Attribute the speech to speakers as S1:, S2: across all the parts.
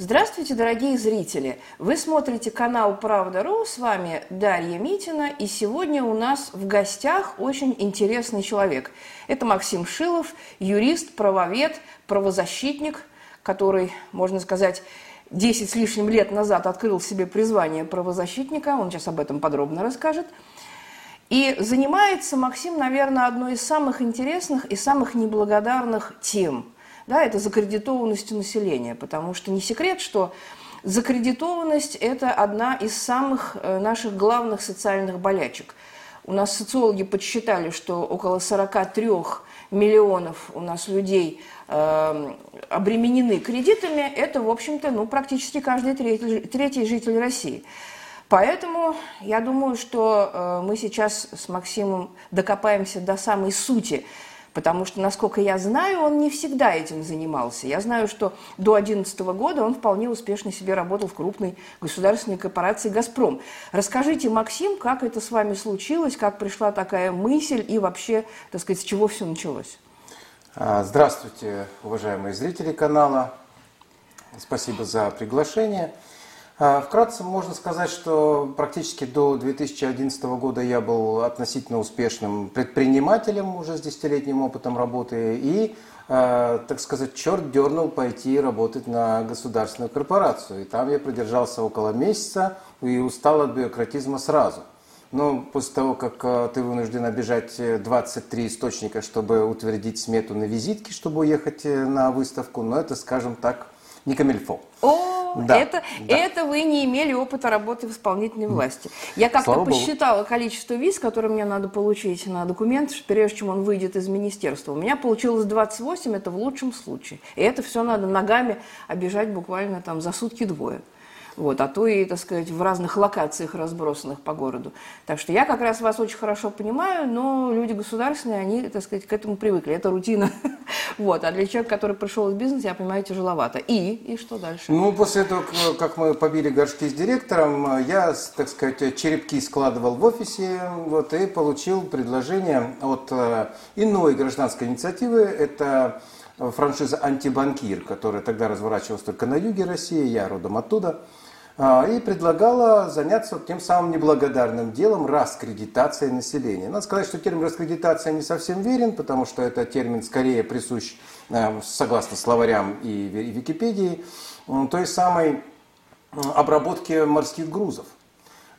S1: Здравствуйте, дорогие зрители! Вы смотрите канал Правда.ру, с вами Дарья Митина, и сегодня у нас в гостях очень интересный человек. Это Максим Шилов, юрист, правовед, правозащитник, который, можно сказать, 10 с лишним лет назад открыл себе призвание правозащитника, он сейчас об этом подробно расскажет. И занимается Максим, наверное, одной из самых интересных и самых неблагодарных тем – да, это закредитованностью населения, потому что не секрет, что закредитованность – это одна из самых э, наших главных социальных болячек. У нас социологи подсчитали, что около 43 миллионов у нас людей э, обременены кредитами. Это, в общем-то, ну, практически каждый третий, третий житель России. Поэтому я думаю, что э, мы сейчас с Максимом докопаемся до самой сути Потому что, насколько я знаю, он не всегда этим занимался. Я знаю, что до 2011 года он вполне успешно себе работал в крупной государственной корпорации «Газпром». Расскажите, Максим, как это с вами случилось, как пришла такая мысль и вообще, так сказать, с чего все началось?
S2: А, здравствуйте, уважаемые зрители канала. Спасибо за приглашение. А, вкратце можно сказать, что практически до 2011 года я был относительно успешным предпринимателем уже с десятилетним опытом работы и, а, так сказать, черт дернул пойти работать на государственную корпорацию. И там я продержался около месяца и устал от бюрократизма сразу. Но после того, как а, ты вынужден обижать 23 источника, чтобы утвердить смету на визитке, чтобы уехать э, на выставку, но это, скажем так, не камильфо.
S1: О, да, это, да. это вы не имели опыта работы в исполнительной власти. Я как-то посчитала Богу. количество виз, которые мне надо получить на документ, прежде чем он выйдет из министерства. У меня получилось 28, это в лучшем случае. И это все надо ногами обижать буквально там за сутки-двое вот, а то и, так сказать, в разных локациях, разбросанных по городу. Так что я как раз вас очень хорошо понимаю, но люди государственные, они, так сказать, к этому привыкли, это рутина. Вот, а для человека, который пришел из бизнеса, я понимаю, тяжеловато. И? И что дальше?
S2: Ну, после этого, как мы побили горшки с директором, я, так сказать, черепки складывал в офисе, вот, и получил предложение от э, иной гражданской инициативы, это франшиза «Антибанкир», которая тогда разворачивалась только на юге России, я родом оттуда – и предлагала заняться тем самым неблагодарным делом раскредитацией населения. Надо сказать, что термин раскредитация не совсем верен, потому что это термин скорее присущ, э, согласно словарям и Википедии, той самой обработке морских грузов.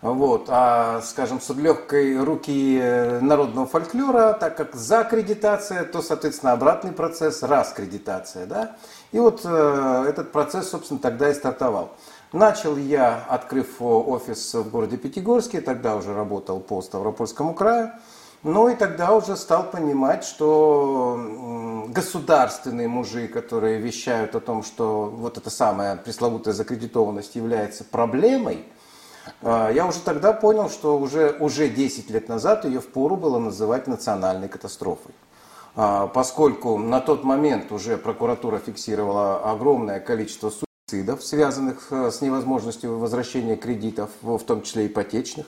S2: Вот. А, скажем, с легкой руки э, народного фольклора, так как закредитация, то, соответственно, обратный процесс, раскредитация. Да? И вот э, этот процесс, собственно, тогда и стартовал. Начал я, открыв офис в городе Пятигорске, тогда уже работал по Ставропольскому краю. Ну и тогда уже стал понимать, что государственные мужи, которые вещают о том, что вот эта самая пресловутая закредитованность является проблемой, а, я уже тогда понял, что уже, уже 10 лет назад ее впору было называть национальной катастрофой. А, поскольку на тот момент уже прокуратура фиксировала огромное количество суицидов, связанных э, с невозможностью возвращения кредитов, в том числе ипотечных.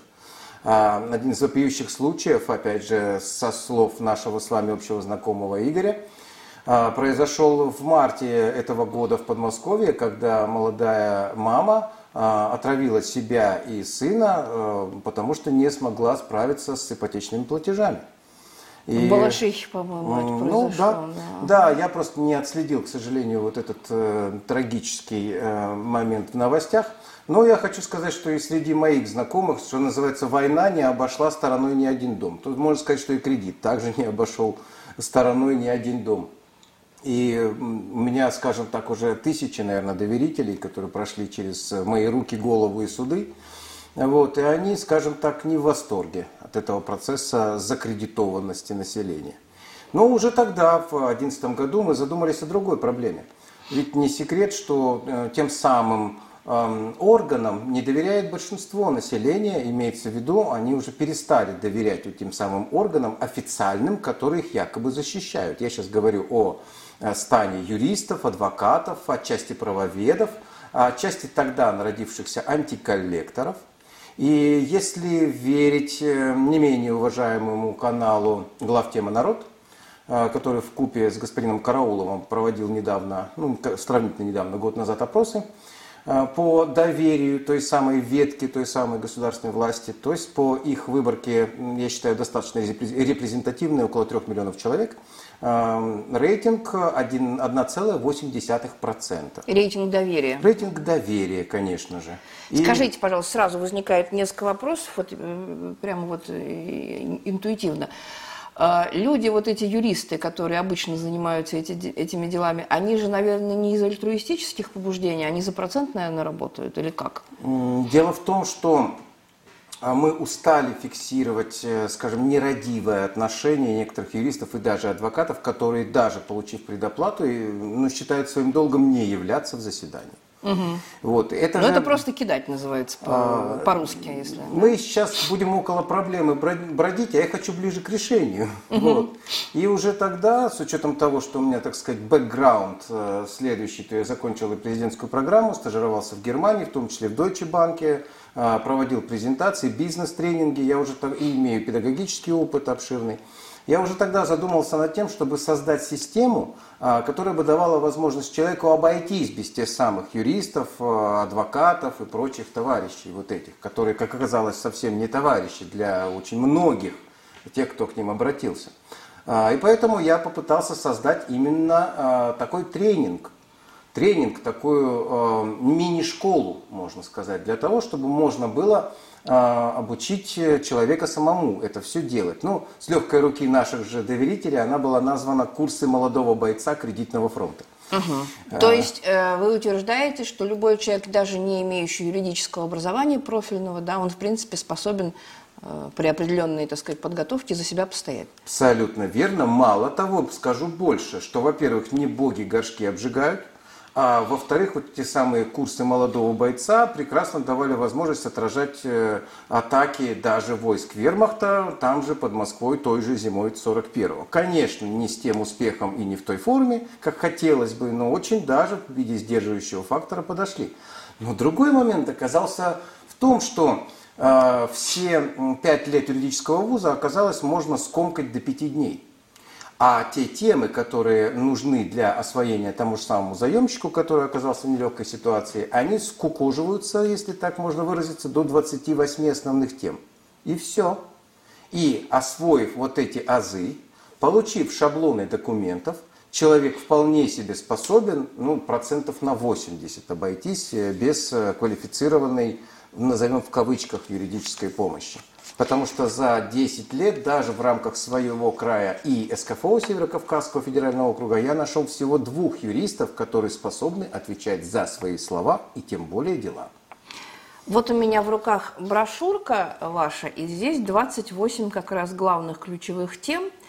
S2: А, один из вопиющих случаев, опять же, со слов нашего с вами общего знакомого Игоря, а, произошел в марте этого года в Подмосковье, когда молодая мама а, отравила себя и сына, э, потому что не смогла справиться с ипотечными платежами.
S1: И, Балашихе, по-моему, это ну,
S2: да, да. да, я просто не отследил, к сожалению, вот этот э, трагический э, момент в новостях. Но я хочу сказать, что и среди моих знакомых, что называется, война не обошла стороной ни один дом. Тут можно сказать, что и кредит также не обошел стороной ни один дом. И у меня, скажем так, уже тысячи, наверное, доверителей, которые прошли через мои руки, голову и суды. Вот, и они, скажем так, не в восторге от этого процесса закредитованности населения. Но уже тогда, в 2011 году, мы задумались о другой проблеме. Ведь не секрет, что э, тем самым э, органам не доверяет большинство населения, имеется в виду, они уже перестали доверять этим самым органам официальным, которые их якобы защищают. Я сейчас говорю о э, стане юристов, адвокатов, отчасти правоведов, отчасти тогда народившихся антиколлекторов – и если верить э, не менее уважаемому каналу «Главтема народ», э, который в купе с господином Карауловым проводил недавно, ну, сравнительно недавно, год назад опросы, э, по доверию той самой ветки, той самой государственной власти, то есть по их выборке, я считаю, достаточно репрезентативной, около трех миллионов человек, рейтинг 1,8%.
S1: Рейтинг доверия.
S2: Рейтинг доверия, конечно же.
S1: И... Скажите, пожалуйста, сразу возникает несколько вопросов, вот, прямо вот интуитивно. А, люди, вот эти юристы, которые обычно занимаются эти, этими делами, они же, наверное, не из альтруистических побуждений, они за процент, наверное, работают или как?
S2: Дело в том, что мы устали фиксировать, э, скажем, нерадивое отношение некоторых юристов и даже адвокатов, которые даже получив предоплату, ну, считают своим долгом не являться в заседании.
S1: Угу. Вот, это Но ну, же... это просто кидать называется по- а, по-русски, если.
S2: Мы сейчас будем около проблемы бродить, а я хочу ближе к решению. Угу. Вот. И уже тогда, с учетом того, что у меня, так сказать, бэкграунд э, следующий, то я закончил и президентскую программу, стажировался в Германии, в том числе в Deutsche Bank, э, проводил презентации, бизнес-тренинги, я уже и имею педагогический опыт обширный. Я уже тогда задумался над тем, чтобы создать систему, а, которая бы давала возможность человеку обойтись без тех самых юристов, а, адвокатов и прочих товарищей вот этих, которые, как оказалось, совсем не товарищи для очень многих тех, кто к ним обратился. А, и поэтому я попытался создать именно такой тренинг, тренинг, такую мини-школу, можно сказать, для того, чтобы можно было обучить человека самому это все делать. Ну, с легкой руки наших же доверителей она была названа «Курсы молодого бойца кредитного фронта».
S1: Угу. То есть э, вы утверждаете, что любой человек, даже не имеющий юридического образования профильного, да, он в принципе способен э, при определенной, так сказать, подготовке за себя постоять.
S2: Абсолютно верно. Мало того, скажу больше, что, во-первых, не боги горшки обжигают, а во-вторых, вот те самые курсы молодого бойца прекрасно давали возможность отражать э, атаки даже войск вермахта, там же под Москвой той же зимой 41-го. Конечно, не с тем успехом и не в той форме, как хотелось бы, но очень даже в виде сдерживающего фактора подошли. Но другой момент оказался в том, что э, все пять лет юридического вуза оказалось можно скомкать до пяти дней. А те темы, которые нужны для освоения тому же самому заемщику, который оказался в нелегкой ситуации, они скукоживаются, если так можно выразиться, до 28 основных тем. И все. И освоив вот эти азы, получив шаблоны документов, человек вполне себе способен ну, процентов на 80 обойтись э, без э, квалифицированной, назовем в кавычках, юридической помощи. Потому что за 10 лет даже в рамках своего края и СКФО Северо-Кавказского федерального округа я нашел всего двух юристов, которые способны отвечать за свои слова и тем более дела.
S1: Вот у меня в руках брошюрка ваша, и здесь 28 как раз главных ключевых тем –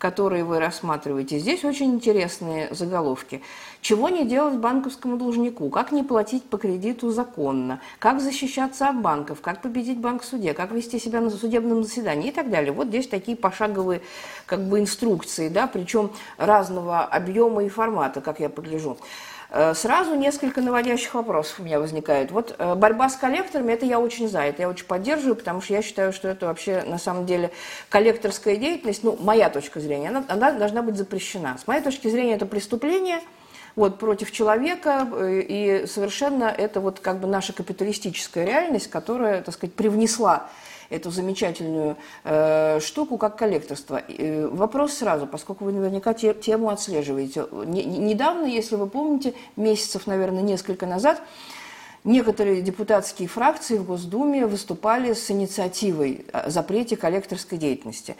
S1: которые вы рассматриваете. Здесь очень интересные заголовки. Чего не делать банковскому должнику? Как не платить по кредиту законно? Как защищаться от банков? Как победить банк в суде? Как вести себя на судебном заседании? И так далее. Вот здесь такие пошаговые как бы инструкции, да, причем разного объема и формата, как я погляжу. Э, сразу несколько наводящих вопросов у меня возникает. Вот э, борьба с коллекторами, это я очень за, это я очень поддерживаю, потому что я считаю, что это вообще на самом деле коллекторская деятельность, ну, моя точка зрения, она, она должна быть запрещена. С моей точки зрения, это преступление вот, против человека, э, и совершенно это вот как бы наша капиталистическая реальность, которая, так сказать, привнесла эту замечательную э, штуку, как коллекторство. Э, вопрос сразу, поскольку вы наверняка те, тему отслеживаете. Не, недавно, если вы помните, месяцев, наверное, несколько назад, некоторые депутатские фракции в Госдуме выступали с инициативой о запрете коллекторской деятельности.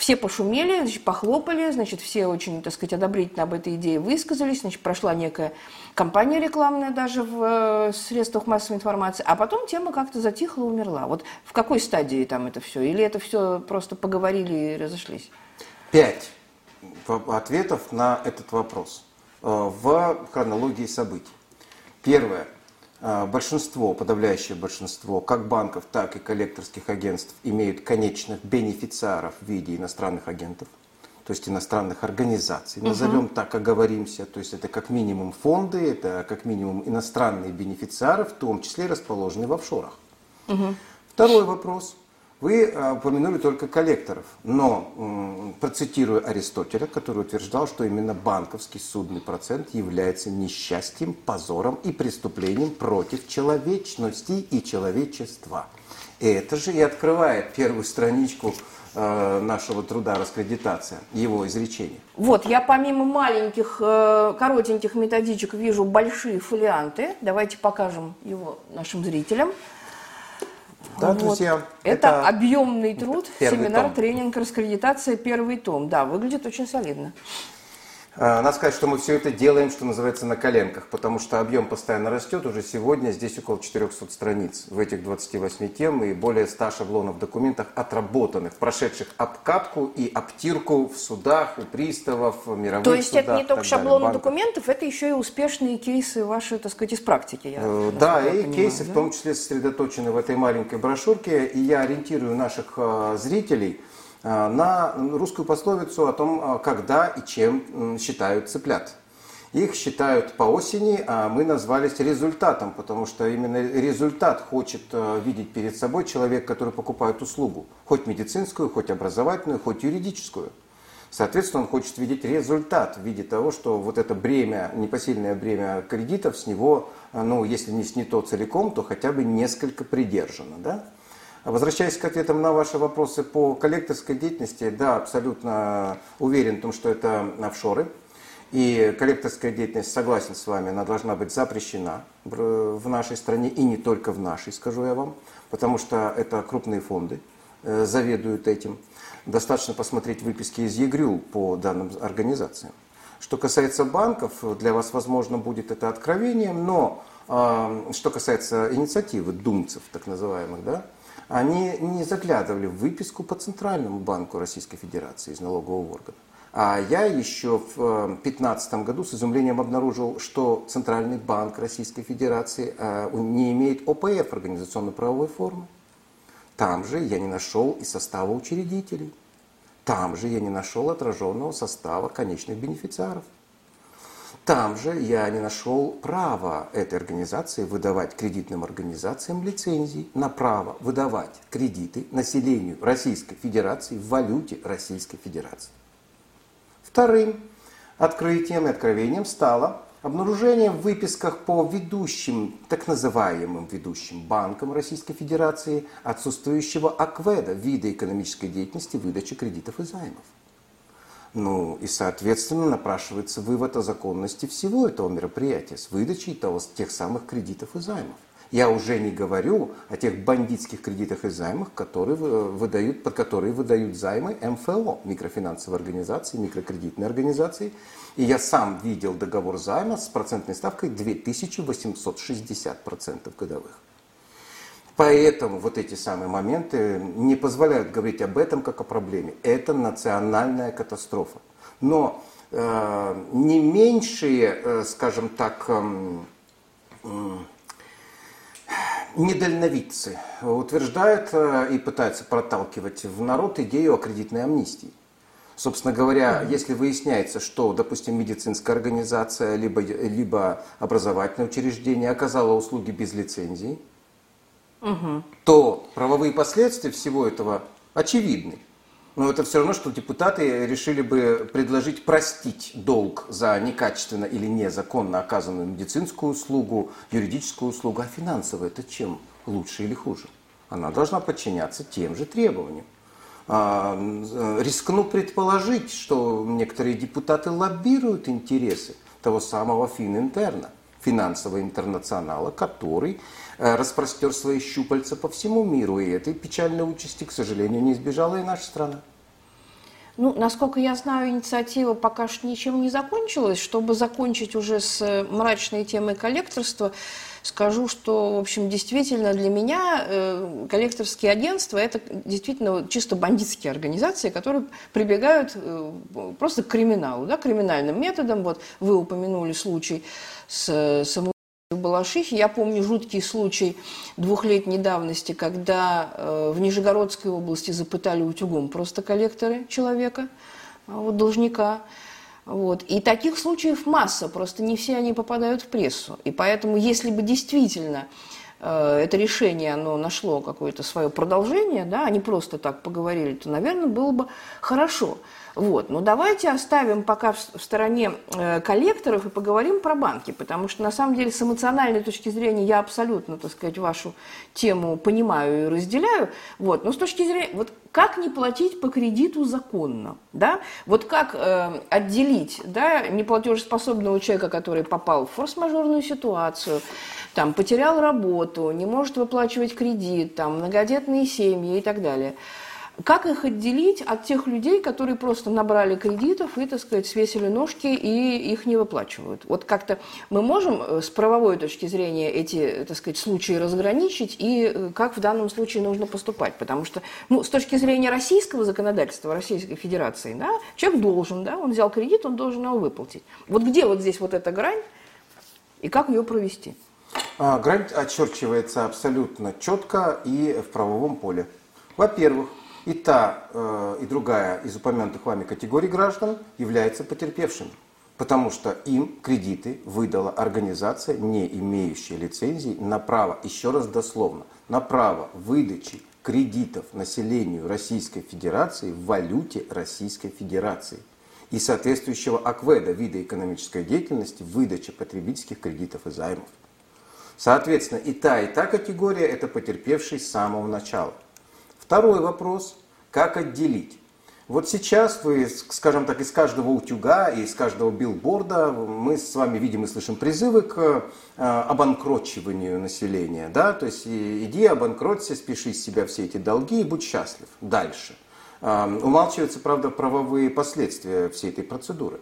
S1: Все пошумели, значит, похлопали, значит, все очень, так сказать, одобрительно об этой идее высказались, значит, прошла некая кампания рекламная даже в э, средствах массовой информации, а потом тема как-то затихла, умерла. Вот в какой стадии там это все? Или это все просто поговорили и разошлись?
S2: Пять ответов на этот вопрос э, в хронологии событий. Первое – большинство, подавляющее большинство, как банков, так и коллекторских агентств имеют конечных бенефициаров в виде иностранных агентов, то есть иностранных организаций. Назовем угу. так, оговоримся. То есть это как минимум фонды, это как минимум иностранные бенефициары, в том числе расположенные в офшорах. Угу. Второй вопрос. Вы э, упомянули только коллекторов, но процитирую Аристотеля, который утверждал, что именно банковский судный процент является несчастьем, позором и преступлением против человечности и человечества. И это же и открывает первую страничку э, нашего труда раскредитация, его изречения.
S1: Вот, я помимо маленьких, э, коротеньких методичек вижу большие фолианты. Давайте покажем его нашим зрителям.
S2: Да, вот. друзья.
S1: Это, это объемный труд, семинар, том. тренинг, раскредитация, первый том. Да, выглядит очень солидно.
S2: А, надо сказать, что мы все это делаем, что называется, на коленках, потому что объем постоянно растет. Уже сегодня здесь около 400 страниц в этих 28 тем и более 100 шаблонов документов отработанных, прошедших обкатку и обтирку в судах, у приставов, в мировых
S1: То есть
S2: судах,
S1: это не только шаблоны далее, документов, это еще и успешные кейсы ваши, так сказать, из практики. Я,
S2: э, да, и понимаю, кейсы да? в том числе сосредоточены в этой маленькой брошюрке. И я ориентирую наших э, зрителей – на русскую пословицу о том, э, когда и чем считают цыплят. Их считают по осени, а мы назвались результатом, потому что именно результат хочет э, видеть перед собой человек, который покупает услугу, хоть медицинскую, хоть образовательную, хоть юридическую. Соответственно, он хочет видеть результат в виде того, что вот это бремя, непосильное бремя кредитов с него, ну, если не снято целиком, то хотя бы несколько придержано. Да? Возвращаясь к ответам на ваши вопросы по коллекторской деятельности, да, абсолютно уверен в том, что это офшоры. И коллекторская деятельность, согласен с вами, она должна быть запрещена в нашей стране и не только в нашей, скажу я вам, потому что это крупные фонды э, заведуют этим. Достаточно посмотреть выписки из ЕГРЮ по данным организациям. Что касается банков, для вас, возможно, будет это откровением, но э, что касается инициативы думцев, так называемых, да, они не заглядывали в выписку по Центральному банку Российской Федерации из налогового органа. А я еще в 2015 э, году с изумлением обнаружил, что Центральный банк Российской Федерации э, не имеет ОПФ, организационно-правовой формы. Там же я не нашел и состава учредителей. Там же я не нашел отраженного состава конечных бенефициаров. Там же я не нашел права этой организации выдавать кредитным организациям лицензии на право выдавать кредиты населению Российской Федерации в валюте Российской Федерации. Вторым открытием и откровением стало обнаружение в выписках по ведущим, так называемым ведущим банкам Российской Федерации отсутствующего акведа вида экономической деятельности выдачи кредитов и займов. Ну и, соответственно, напрашивается вывод о законности всего этого мероприятия с выдачей того, тех самых кредитов и займов. Я уже не говорю о тех бандитских кредитах и займах, которые выдают, под которые выдают займы МФО, микрофинансовые организации, микрокредитные организации. И я сам видел договор займа с процентной ставкой 2860% годовых. Поэтому вот эти самые моменты не позволяют говорить об этом как о проблеме. Это национальная катастрофа. Но э, не меньшие, э, скажем так, э, э, недальновидцы утверждают э, и пытаются проталкивать в народ идею о кредитной амнистии. Собственно говоря, если выясняется, что, допустим, медицинская организация либо, либо образовательное учреждение оказало услуги без лицензии, угу. то правовые последствия всего этого очевидны. Но это все равно, что депутаты решили бы предложить простить долг за некачественно или незаконно оказанную медицинскую услугу, юридическую услугу, а финансовая это чем лучше или хуже? Она должна подчиняться тем же требованиям. А, рискну предположить, что некоторые депутаты лоббируют интересы того самого Фининтерна, финансового интернационала, который Э, распростер свои щупальца по всему миру, и этой печальной участи, к сожалению, не избежала и наша страна.
S1: Ну, насколько я знаю, инициатива пока что ничем не закончилась. Чтобы закончить уже с э, мрачной темой коллекторства, скажу, что, в общем, действительно для меня э, коллекторские агентства – это действительно чисто бандитские организации, которые прибегают э, просто к криминалу, да, криминальным методом. Вот вы упомянули случай с самоубийством в Балашихе я помню жуткий случай двухлетней давности, когда э, в Нижегородской области запытали утюгом просто коллекторы человека, а вот, должника. Вот. И таких случаев масса, просто не все они попадают в прессу. И поэтому, если бы действительно э, это решение, оно нашло какое-то свое продолжение, да, они просто так поговорили, то, наверное, было бы хорошо. Вот. Но давайте оставим пока в стороне э, коллекторов и поговорим про банки, потому что на самом деле с эмоциональной точки зрения я абсолютно, так сказать, вашу тему понимаю и разделяю. Вот. Но с точки зрения, вот как не платить по кредиту законно, да? Вот как э, отделить, да, неплатежеспособного человека, который попал в форс-мажорную ситуацию, там, потерял работу, не может выплачивать кредит, там, многодетные семьи и так далее – как их отделить от тех людей, которые просто набрали кредитов и, так сказать, свесили ножки и их не выплачивают? Вот как-то мы можем э, с правовой точки зрения эти, так сказать, случаи разграничить и э, как в данном случае нужно поступать? Потому что, ну, с точки зрения российского законодательства, Российской Федерации, да, человек должен, да, он взял кредит, он должен его выплатить. Вот где вот здесь вот эта грань и как ее провести?
S2: А, грань очерчивается абсолютно четко и в правовом поле. Во-первых, и та, э, и другая из упомянутых вами категорий граждан является потерпевшими, потому что им кредиты выдала организация, не имеющая лицензии на право, еще раз дословно, на право выдачи кредитов населению Российской Федерации в валюте Российской Федерации и соответствующего акведа вида экономической деятельности выдачи потребительских кредитов и займов. Соответственно, и та, и та категория – это потерпевшие с самого начала – Второй вопрос, как отделить? Вот сейчас вы, скажем так, из каждого утюга из каждого билборда мы с вами видим и слышим призывы к э, обанкротчиванию населения. Да? То есть иди обанкроться, спеши с себя все эти долги и будь счастлив. Дальше. Э, умалчиваются, правда, правовые последствия всей этой процедуры.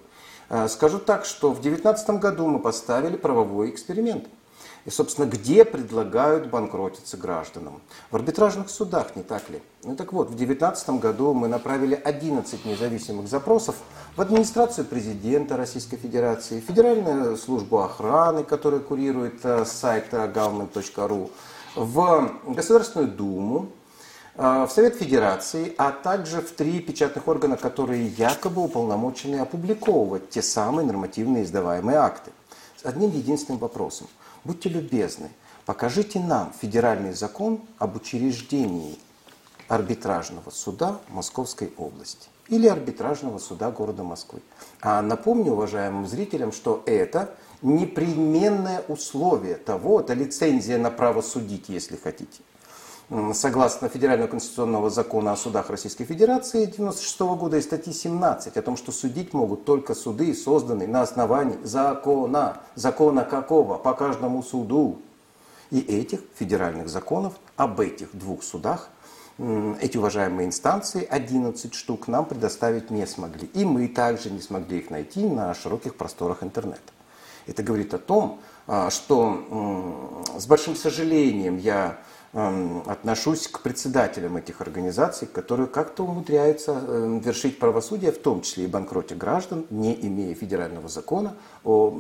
S2: Э, скажу так, что в 2019 году мы поставили правовой эксперимент – и, собственно, где предлагают банкротиться гражданам? В арбитражных судах, не так ли? Ну так вот, в 2019 году мы направили 11 независимых запросов в администрацию президента Российской Федерации, Федеральную службу охраны, которая курирует э, сайт government.ru, в Государственную Думу, э, в Совет Федерации, а также в три печатных органа, которые якобы уполномочены опубликовывать те самые нормативные издаваемые акты. С одним единственным вопросом. Будьте любезны, покажите нам федеральный закон об учреждении арбитражного суда Московской области или арбитражного суда города Москвы. А напомню уважаемым зрителям, что это непременное условие того, это лицензия на право судить, если хотите. Согласно Федерального конституционного закона о судах Российской Федерации 1996 года и статьи 17 о том, что судить могут только суды, созданные на основании закона. Закона какого? По каждому суду. И этих федеральных законов об этих двух судах эти уважаемые инстанции, 11 штук, нам предоставить не смогли. И мы также не смогли их найти на широких просторах интернета. Это говорит о том, а, что с большим сожалением я отношусь к председателям этих организаций, которые как-то умудряются эм, вершить правосудие, в том числе и банкроте граждан, не имея федерального закона о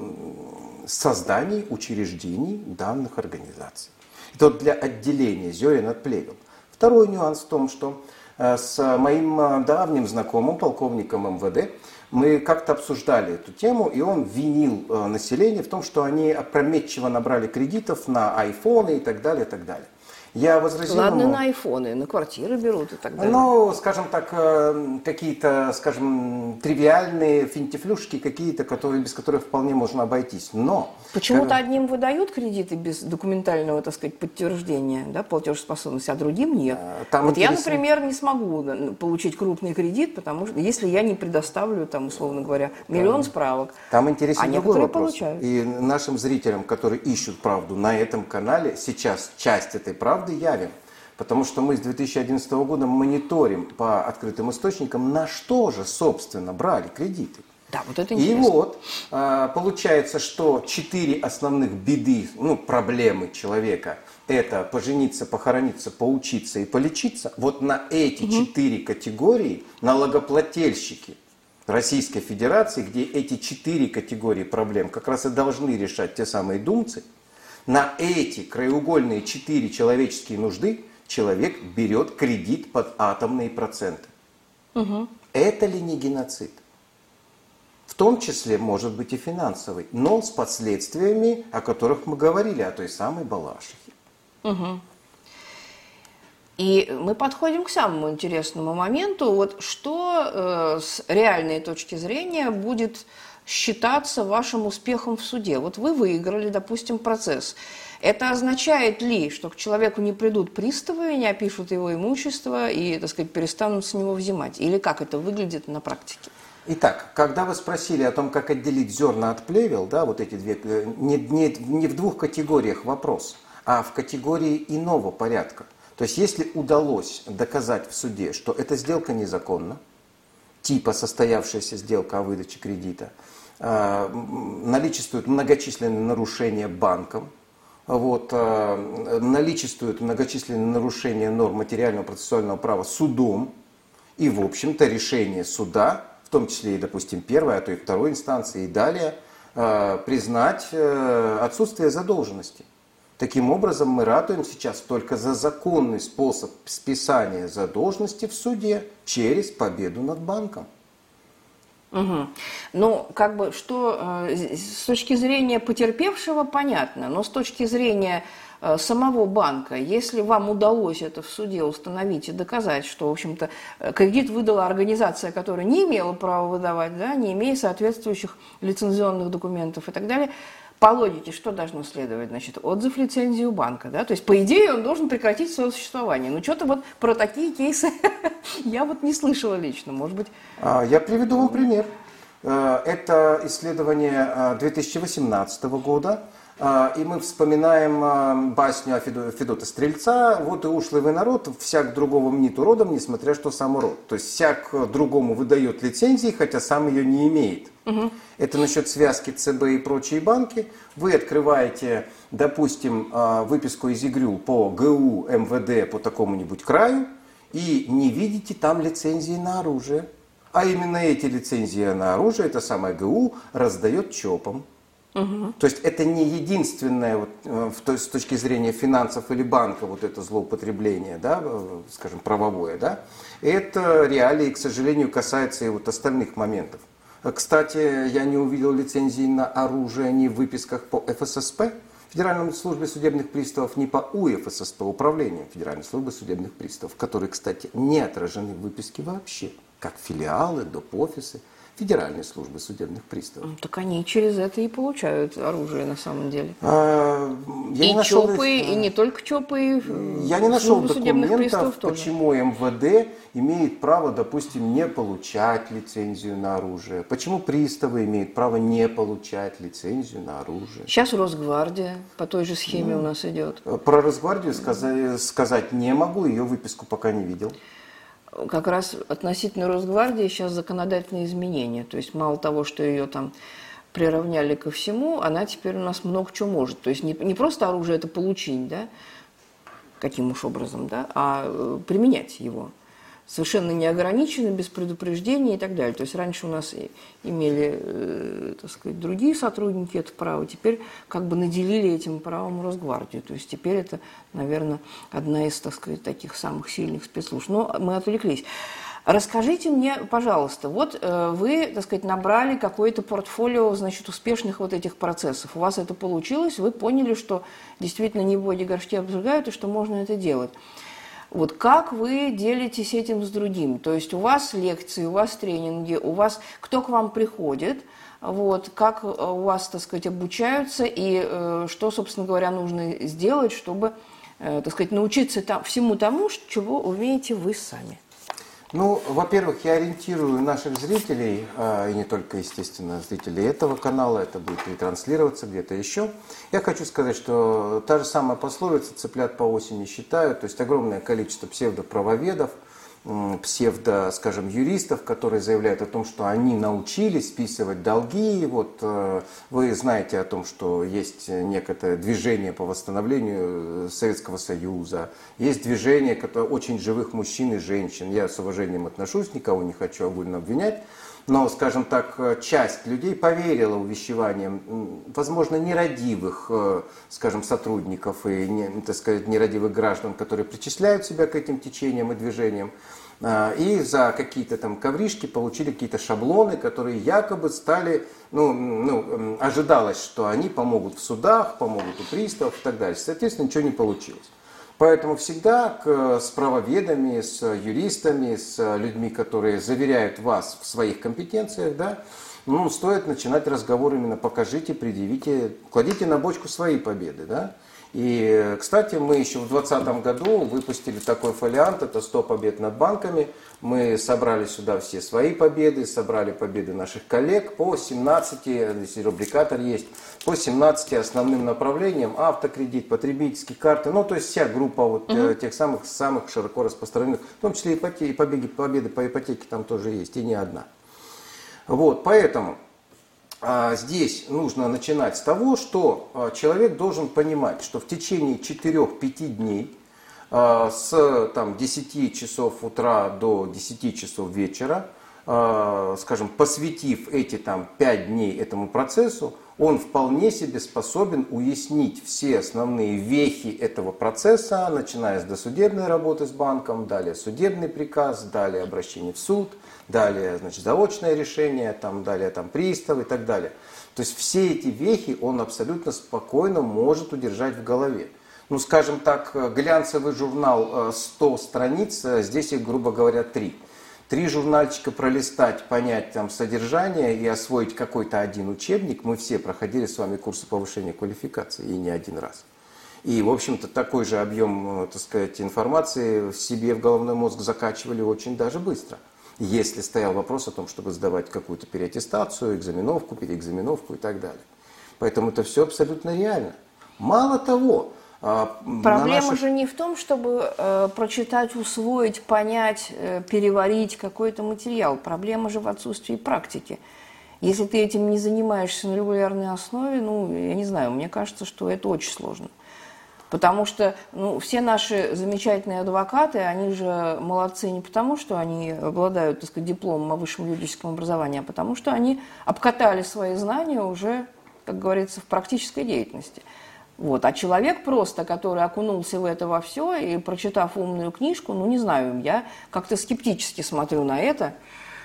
S2: создании учреждений данных организаций. Это для отделения зерен от плевел. Второй нюанс в том, что э, с моим э, давним знакомым, полковником МВД, мы как-то обсуждали эту тему, и он винил э, население в том, что они опрометчиво набрали кредитов на айфоны и так далее, и так далее.
S1: Я возразил Ладно, ему, на айфоны, на квартиры берут и так далее.
S2: Ну, скажем так, э, какие-то, скажем, тривиальные финтифлюшки какие-то, которые, без которых вполне можно обойтись. Но...
S1: Почему-то как... одним выдают кредиты без документального, так сказать, подтверждения да, платежеспособности, а другим нет. Э, там вот интересно... я, например, не смогу получить крупный кредит, потому что если я не предоставлю, там, условно говоря, миллион там, справок,
S2: там интересен а другой вопрос. получают. И нашим зрителям, которые ищут правду на этом канале, сейчас часть этой правды правды явен. Потому что мы с 2011 года мониторим по открытым источникам, на что же, собственно, брали кредиты.
S1: Да, вот это
S2: интересно. И вот а, получается, что четыре основных беды, ну, проблемы человека – это пожениться, похорониться, поучиться и полечиться. Вот на эти угу. четыре категории налогоплательщики Российской Федерации, где эти четыре категории проблем как раз и должны решать те самые думцы – на эти краеугольные четыре человеческие нужды человек берет кредит под атомные проценты. Угу. Это ли не геноцид? В том числе, может быть, и финансовый, но с последствиями, о которых мы говорили, о той самой Балашихе.
S1: Угу. И мы подходим к самому интересному моменту. Вот что э, с реальной точки зрения будет считаться вашим успехом в суде? Вот вы выиграли, допустим, процесс. Это означает ли, что к человеку не придут приставы, не опишут его имущество и, так сказать, перестанут с него взимать? Или как это выглядит на практике?
S2: Итак, когда вы спросили о том, как отделить зерна от плевел, да, вот эти две, э, не, не, не в двух категориях вопрос, а в категории иного порядка. То есть, если удалось доказать в суде, что эта сделка незаконна, типа состоявшаяся сделка о выдаче кредита, э, наличествуют многочисленные нарушения банком, вот, э, наличествуют многочисленные нарушения норм материального процессуального права судом, и, в общем-то, решение суда в том числе и, допустим, первой, а то и второй инстанции, и далее, э, признать отсутствие задолженности. Таким образом, мы ратуем сейчас только за законный способ списания задолженности в суде через победу над банком.
S1: Угу. Ну, как бы, что э, с точки зрения потерпевшего понятно, но с точки зрения Э, самого банка, если вам удалось это в суде установить и доказать, что, в общем-то, э, кредит выдала организация, которая не имела права выдавать, да, не имея соответствующих лицензионных документов и так далее, по логике, что должно следовать? Значит, отзыв лицензии у банка, да? То есть, по идее, он должен прекратить свое существование. Но что-то вот про такие кейсы я вот не слышала лично, может быть.
S2: А, я приведу вам пример. Э, это исследование 2018 года а, и мы вспоминаем а, басню о Федота Стрельца, вот и ушлый вы народ, всяк другого мнит уродом, несмотря что сам урод. То есть всяк другому выдает лицензии, хотя сам ее не имеет. Угу. Это насчет связки ЦБ и прочие банки. Вы открываете, допустим, а, выписку из ИГРЮ по ГУ, МВД, по такому-нибудь краю, и не видите там лицензии на оружие. А именно эти лицензии на оружие, это самое ГУ, раздает ЧОПом. То есть это не единственное, вот, э, с точки зрения финансов или банка, вот это злоупотребление, да, э, скажем, правовое, да, это реалии, к сожалению, касается и вот остальных моментов. Кстати, я не увидел лицензии на оружие ни в выписках по ФССП, Федеральной службе судебных приставов, ни по УФССП, Управлению Федеральной службы судебных приставов, которые, кстати, не отражены в выписке вообще, как филиалы, доп. офисы. Федеральной службы судебных приставов. Ну,
S1: так они через это и получают оружие на самом деле. А, я и не нашел, ЧОПы, и не только ЧОПы,
S2: Я не нашел документов, почему МВД имеет право, допустим, не получать лицензию на оружие. Почему приставы имеют право не получать лицензию на оружие.
S1: Сейчас Росгвардия по той же схеме ну, у нас идет.
S2: Про Росгвардию сказать, сказать не могу, ее выписку пока не видел
S1: как раз относительно Росгвардии сейчас законодательные изменения. То есть мало того, что ее там приравняли ко всему, она теперь у нас много чего может. То есть не, не просто оружие это получить, да, каким уж образом, да, а э, применять его совершенно неограниченно, без предупреждения и так далее. То есть раньше у нас имели, э, так сказать, другие сотрудники это право, теперь как бы наделили этим правом Росгвардию. То есть теперь это, наверное, одна из, так сказать, таких самых сильных спецслужб. Но мы отвлеклись. Расскажите мне, пожалуйста, вот э, вы, так сказать, набрали какое-то портфолио, значит, успешных вот этих процессов. У вас это получилось, вы поняли, что действительно не боди горшки обжигают и что можно это делать. Вот как вы делитесь этим с другим? То есть у вас лекции, у вас тренинги, у вас кто к вам приходит, вот, как э, у вас, так сказать, обучаются и э, что, собственно говоря, нужно сделать, чтобы, э, так сказать, научиться там, всему тому, чего умеете вы сами.
S2: Ну, во-первых, я ориентирую наших зрителей, а, и не только, естественно, зрителей этого канала, это будет ретранслироваться где-то еще. Я хочу сказать, что та же самая пословица «цыплят по осени считают», то есть огромное количество псевдоправоведов – псевдо, скажем, юристов, которые заявляют о том, что они научились списывать долги. Вот э, вы знаете о том, что есть некое движение по восстановлению э, Советского Союза, есть движение которое, очень живых мужчин и женщин. Я с уважением отношусь, никого не хочу огульно обвинять. Но, скажем так, э, часть людей поверила увещеваниям, возможно, нерадивых, скажем, сотрудников и, так сказать, нерадивых граждан, которые причисляют себя к этим течениям и движениям. А, и за какие-то там ковришки получили какие-то шаблоны, которые якобы стали, ну, ну, ожидалось, что они помогут в судах, помогут у приставов и так далее. Соответственно, ничего не получилось. Поэтому всегда к, с правоведами, с юристами, с людьми, которые заверяют вас в своих компетенциях, да, ну, стоит начинать разговор именно покажите, предъявите, кладите на бочку свои победы, да, и, кстати, мы еще в 2020 году выпустили такой фолиант, это 100 побед над банками. Мы собрали сюда все свои победы, собрали победы наших коллег по 17, если рубрикатор есть, по 17 основным направлениям, автокредит, потребительские карты, ну, то есть вся группа вот угу. тех самых, самых широко распространенных, в том числе и побеги, победы по ипотеке там тоже есть, и не одна. Вот, поэтому здесь нужно начинать с того, что а, человек должен понимать, что в течение 4-5 дней а, с там, 10 часов утра до 10 часов вечера, скажем, посвятив эти там, 5 дней этому процессу, он вполне себе способен уяснить все основные вехи этого процесса, начиная с досудебной работы с банком, далее судебный приказ, далее обращение в суд, далее значит, заочное решение, там, далее там, пристав и так далее. То есть все эти вехи он абсолютно спокойно может удержать в голове. Ну, скажем так, глянцевый журнал 100 э, страниц, э, здесь их, грубо говоря, три три журнальчика пролистать, понять там содержание и освоить какой-то один учебник, мы все проходили с вами курсы повышения квалификации, и не один раз. И, в общем-то, такой же объем, э, так сказать, информации в себе, в головной мозг закачивали очень даже быстро. Если стоял вопрос о том, чтобы сдавать какую-то переаттестацию, экзаменовку, переэкзаменовку и так далее. Поэтому это все абсолютно реально. Мало того,
S1: а, Проблема наших... же не в том, чтобы э, прочитать, усвоить, понять, э, переварить какой-то материал. Проблема же в отсутствии практики. Если ты этим не занимаешься на регулярной основе, ну, я не знаю, мне кажется, что это очень сложно. Потому что ну, все наши замечательные адвокаты, они же молодцы не потому, что они обладают так сказать, дипломом о высшем юридическом образовании, а потому что они обкатали свои знания уже, как говорится, в практической деятельности. Вот. А человек просто, который окунулся в это во все и прочитав умную книжку, ну не знаю, я как-то скептически смотрю на это.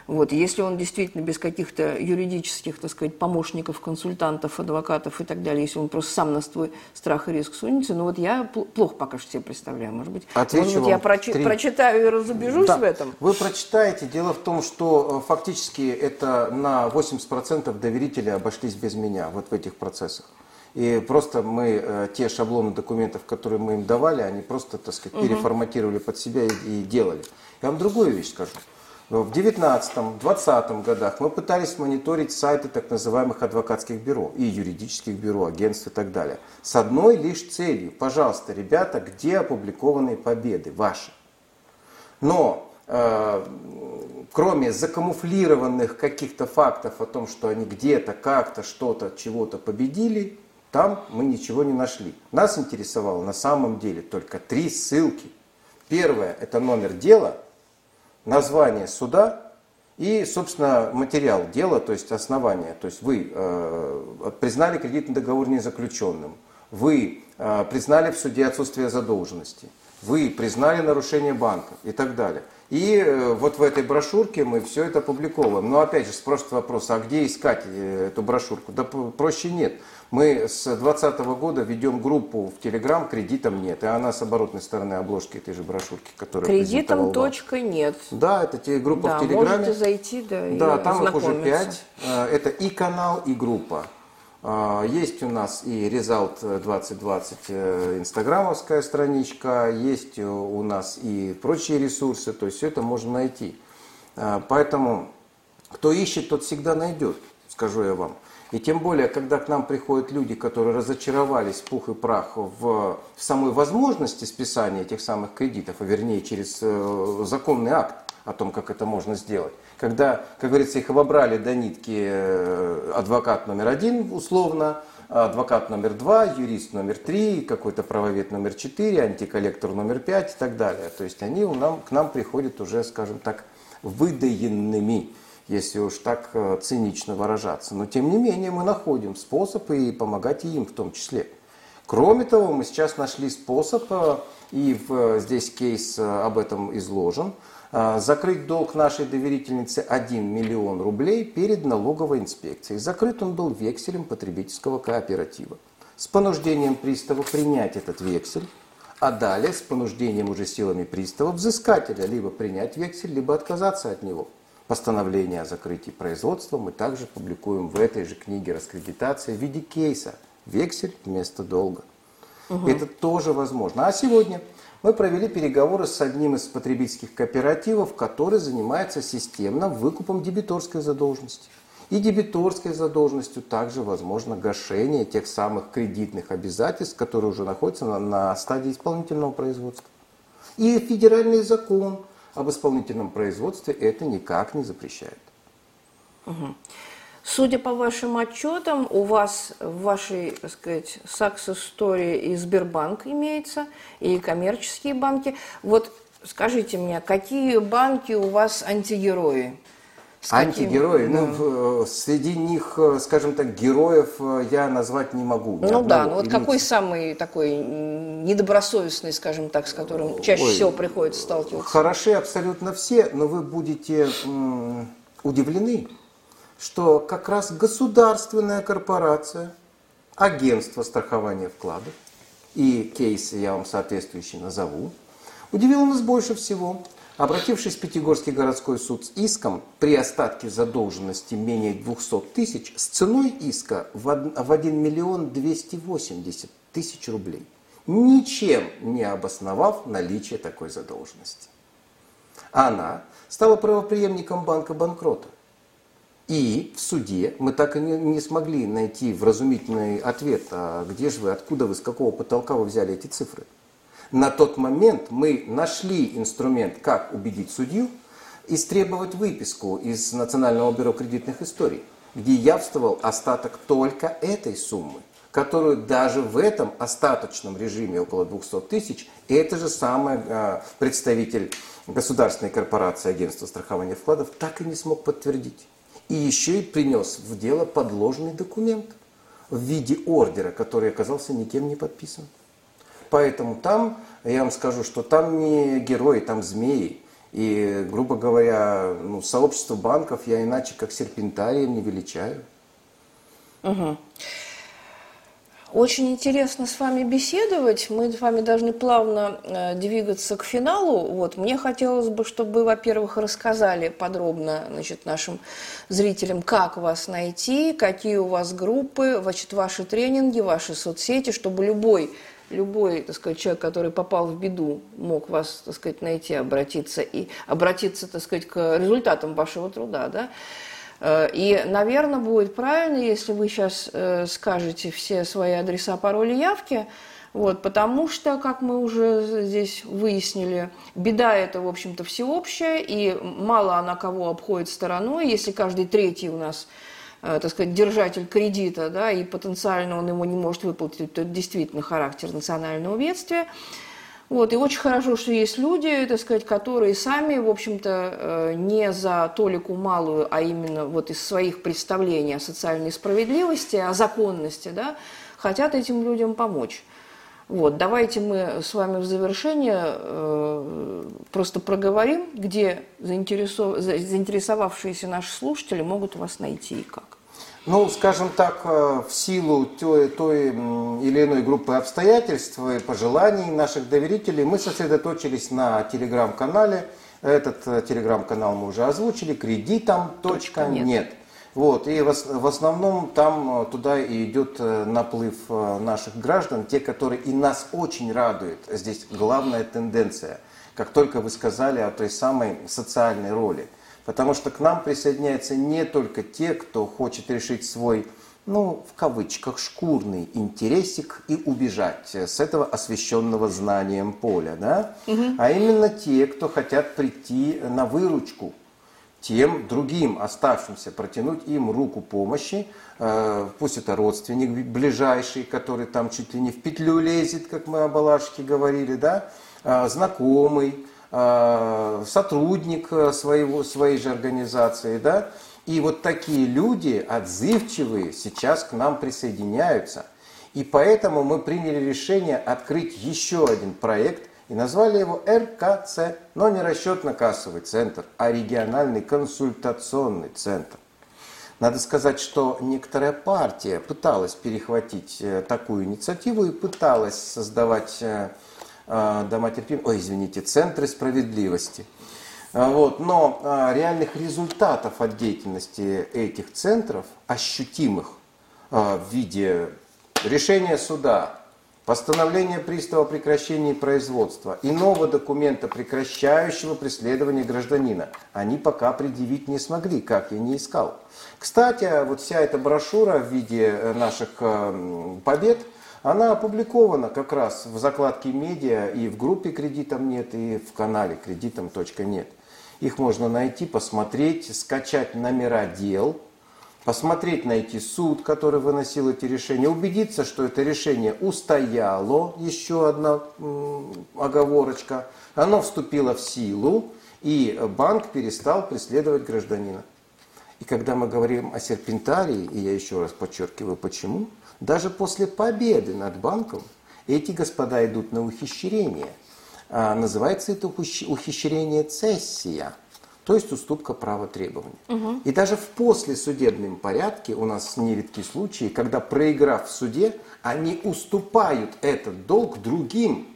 S1: Вот, если он действительно без каких-то юридических, так сказать, помощников, консультантов, адвокатов и так далее, если он просто сам на свой страх и риск сунется, ну вот я плохо пока что себе представляю. Может быть,
S2: Отвечу может
S1: быть я прочи- три... прочитаю и разубежусь
S2: да.
S1: в этом?
S2: Вы прочитаете. Дело в том, что э, фактически это на 80% доверители обошлись без меня вот в этих процессах. И просто мы э, те шаблоны документов, которые мы им давали, они просто, так сказать, угу. переформатировали под себя и, и делали. Я вам другую вещь скажу. В 19-20 годах мы пытались мониторить сайты так называемых адвокатских бюро и юридических бюро, агентств и так далее. С одной лишь целью. Пожалуйста, ребята, где опубликованные победы ваши? Но э, кроме закамуфлированных каких-то фактов о том, что они где-то, как-то, что-то, чего-то победили, там мы ничего не нашли. Нас интересовало на самом деле только три ссылки. Первое – это номер дела, название суда и, собственно, материал дела, то есть основание. То есть вы э, признали кредитный договор незаключенным, вы э, признали в суде отсутствие задолженности, вы признали нарушение банка и так далее. И э, вот в этой брошюрке мы все это опубликовываем. Но опять же спрашивают вопрос, а где искать э, эту брошюрку? Да проще нет. Мы с 2020 года ведем группу в Телеграм «Кредитом нет». И она с оборотной стороны обложки этой же брошюрки, которая
S1: Кредитом точка нет.
S2: Да, это те группа да, в Телеграме.
S1: можете зайти, да,
S2: Да, там их уже пять. Э, это и канал, и группа. А, есть у нас и Result 2020 э, инстаграмовская страничка, есть у нас и прочие ресурсы, то есть все это можно найти. А, поэтому кто ищет, тот всегда найдет, скажу я вам. И тем более, когда к нам приходят люди, которые разочаровались пух и прах в, в самой возможности списания этих самых кредитов, а вернее через э, законный акт о том, как это можно сделать, когда, как говорится, их обобрали до нитки э, адвокат номер один условно, адвокат номер два, юрист номер три, какой-то правовед номер четыре, антиколлектор номер пять и так далее. То есть они у нам, к нам приходят уже, скажем так, выдаенными, если уж так э, цинично выражаться. Но тем не менее мы находим способ и помогать им в том числе. Кроме того, мы сейчас нашли способ, э, и в, здесь кейс об этом изложен, закрыть долг нашей доверительницы 1 миллион рублей перед налоговой инспекцией. Закрыт он был векселем потребительского кооператива. С понуждением пристава принять этот вексель, а далее с понуждением уже силами пристава взыскателя либо принять вексель, либо отказаться от него. Постановление о закрытии производства мы также публикуем в этой же книге раскредитации в виде кейса. Вексель вместо долга. Угу. Это тоже возможно. А сегодня мы провели переговоры с одним из потребительских кооперативов, который занимается системным выкупом дебиторской задолженности. И дебиторской задолженностью также возможно гашение тех самых кредитных обязательств, которые уже находятся на, на стадии исполнительного производства. И федеральный закон об исполнительном производстве это никак не запрещает.
S1: Угу. Судя по вашим отчетам, у вас в вашей, так сказать, story и Сбербанк имеется, и коммерческие банки. Вот скажите мне, какие банки у вас антигерои?
S2: Антигерои, ну, да. ну, среди них, э, скажем так, героев э, я назвать не могу.
S1: Ну да, ну вот какой самый такой недобросовестный, скажем так, с которым чаще Ой, всего приходится сталкиваться?
S2: Хороши абсолютно все, но вы будете удивлены, что как раз государственная корпорация, агентство страхования вкладов, и кейсы я вам соответствующие назову, удивило нас больше всего. Обратившись в Пятигорский городской суд с иском при остатке задолженности менее 200 тысяч с ценой иска в 1 миллион 280 тысяч рублей, ничем не обосновав наличие такой задолженности. Она стала правоприемником банка банкрота – и в суде мы так и не, не смогли найти вразумительный ответ, а где же вы, откуда вы, с какого потолка вы взяли эти цифры. На тот момент мы нашли инструмент, как убедить судью, истребовать выписку из Национального бюро кредитных историй, где явствовал остаток только этой суммы, которую даже в этом остаточном режиме около 200 тысяч, это же самый э, представитель государственной корпорации агентства страхования вкладов так и не смог подтвердить и еще и принес в дело подложный документ в виде ордера, который оказался никем не подписан. Поэтому там, я вам скажу, что там не герои, там змеи. И, грубо говоря, ну, сообщество банков я иначе как серпентарием не величаю.
S1: Угу. Очень интересно с вами беседовать. Мы с вами должны плавно э, двигаться к финалу. Вот. Мне хотелось бы, чтобы вы, во-первых, рассказали подробно значит, нашим зрителям, как вас найти, какие у вас группы, значит, ваши тренинги, ваши соцсети, чтобы любой любой, так сказать, человек, который попал в беду, мог вас, так сказать, найти, обратиться и обратиться, так сказать, к результатам вашего труда, да. Э, и, наверное, будет правильно, если вы сейчас э, скажете все свои адреса, пароли, явки, вот, потому что, как мы уже здесь выяснили, беда это, в общем-то, всеобщая, и мало она кого обходит стороной. Если каждый третий у нас, э, так сказать, держатель кредита, да, и потенциально он его не может выплатить, то это действительно характер национального бедствия. Вот, и очень хорошо, что есть люди, так сказать, которые сами, в общем-то, э, не за толику малую, а именно вот из своих представлений о социальной справедливости, о законности, да, хотят этим людям помочь. Вот, давайте мы с вами в завершение э, просто проговорим, где заинтересов... заинтересовавшиеся наши слушатели могут вас найти и как.
S2: Ну, скажем так, э, в силу той, той или иной группы обстоятельств и пожеланий наших доверителей мы сосредоточились на телеграм-канале. Этот э, телеграм-канал мы уже озвучили, кредитом точка нет. нет. Вот, и в основном там э, туда и идет наплыв наших граждан, те, которые и нас очень радуют. Здесь главная тенденция, как только вы сказали о той самой социальной роли – Потому что к нам присоединяются не только те, кто хочет решить свой, ну, в кавычках, шкурный интересик и убежать с этого освещенного знанием поля, да? Угу. А именно те, кто хотят прийти на выручку тем другим оставшимся, протянуть им руку помощи, э, пусть это родственник ближайший, который там чуть ли не в петлю лезет, как мы о Балашке говорили, да, э, знакомый, сотрудник э, своего, своей же организации, да, и вот такие люди, отзывчивые, сейчас к нам присоединяются. И поэтому мы приняли решение открыть еще один проект И назвали его РКЦ, но не расчетно-кассовый центр, а региональный консультационный центр. Надо сказать, что некоторая партия пыталась перехватить э, такую инициативу и пыталась создавать э, э, дома терпимости, ой, извините, центры справедливости. Вот, но реальных результатов от деятельности этих центров, ощутимых в виде решения суда, постановления пристава о прекращении производства, иного документа, прекращающего преследование гражданина, они пока предъявить не смогли, как я не искал. Кстати, вот вся эта брошюра в виде э, наших э, побед, она опубликована как раз в закладке медиа и в группе «Кредитом нет», и в канале «Кредитом.нет». Их можно найти, посмотреть, скачать номера дел – посмотреть, найти суд, который выносил эти решения, убедиться, что это решение устояло, еще одна оговорочка, оно вступило в силу, и банк перестал преследовать гражданина. И когда мы говорим о серпентарии, и я еще раз подчеркиваю почему, даже после победы над банком эти господа идут на ухищрение. А называется это ухищрение цессия – то есть уступка права требования. Угу. И даже в послесудебном порядке у нас нередки случаи, когда проиграв в суде, они уступают этот долг другим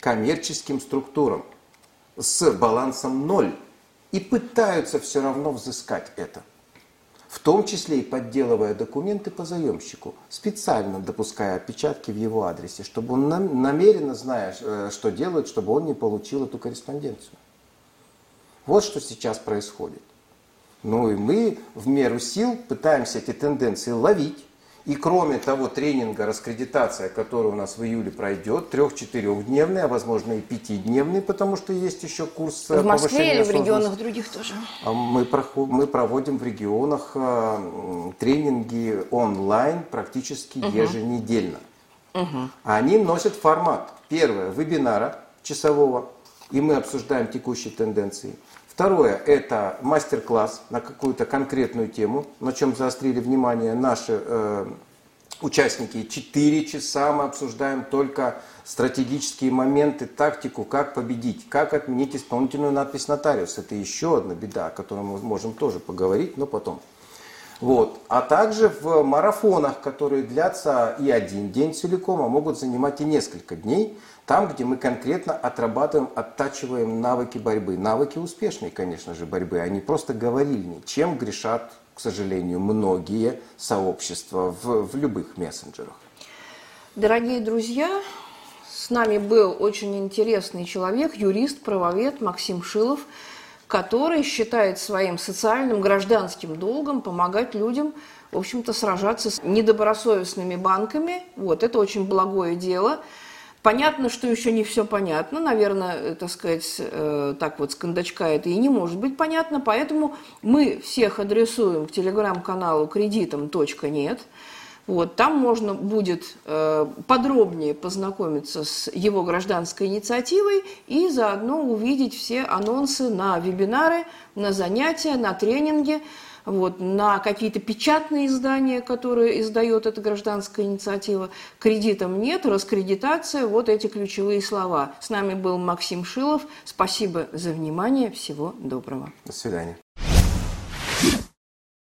S2: коммерческим структурам с балансом ноль и пытаются все равно взыскать это. В том числе и подделывая документы по заемщику, специально допуская опечатки в его адресе, чтобы он намеренно, зная, э, что делает, чтобы он не получил эту корреспонденцию. Вот что сейчас происходит. Ну и мы в меру сил пытаемся эти тенденции ловить. И кроме того тренинга раскредитация, который у нас в июле пройдет, трех-четырехдневный, а возможно и пятидневный, потому что есть еще курс
S1: В Москве или в регионах других тоже?
S2: А мы, мы проводим в регионах а, тренинги онлайн практически угу. еженедельно. Угу. Они носят формат. Первое, вебинара часового, и мы обсуждаем текущие тенденции. Второе – это мастер-класс на какую-то конкретную тему, на чем заострили внимание наши э, участники. Четыре часа мы обсуждаем только стратегические моменты, тактику, как победить, как отменить исполнительную надпись нотариус. Это еще одна беда, о которой мы можем тоже поговорить, но потом. Вот. А также в марафонах, которые длятся и один день целиком, а могут занимать и несколько дней, там, где мы конкретно отрабатываем, оттачиваем навыки борьбы. Навыки успешной, конечно же, борьбы, а не просто говорильни. Чем грешат, к сожалению, многие сообщества в, в любых мессенджерах.
S1: Дорогие друзья, с нами был очень интересный человек, юрист, правовед Максим Шилов, который считает своим социальным гражданским долгом помогать людям в общем-то, сражаться с недобросовестными банками. Вот, это очень благое дело – Понятно, что еще не все понятно. Наверное, э, так сказать, э, так вот с кондачка это и не может быть понятно. Поэтому мы всех адресуем к телеграм-каналу кредитом.нет. Вот, там можно будет э, подробнее познакомиться с его гражданской инициативой и заодно увидеть все анонсы на вебинары, на занятия, на тренинги вот, на какие-то печатные издания, которые издает эта гражданская инициатива. Кредитом нет, раскредитация, вот эти ключевые слова. С нами был Максим Шилов. Спасибо за внимание. Всего доброго.
S2: До свидания.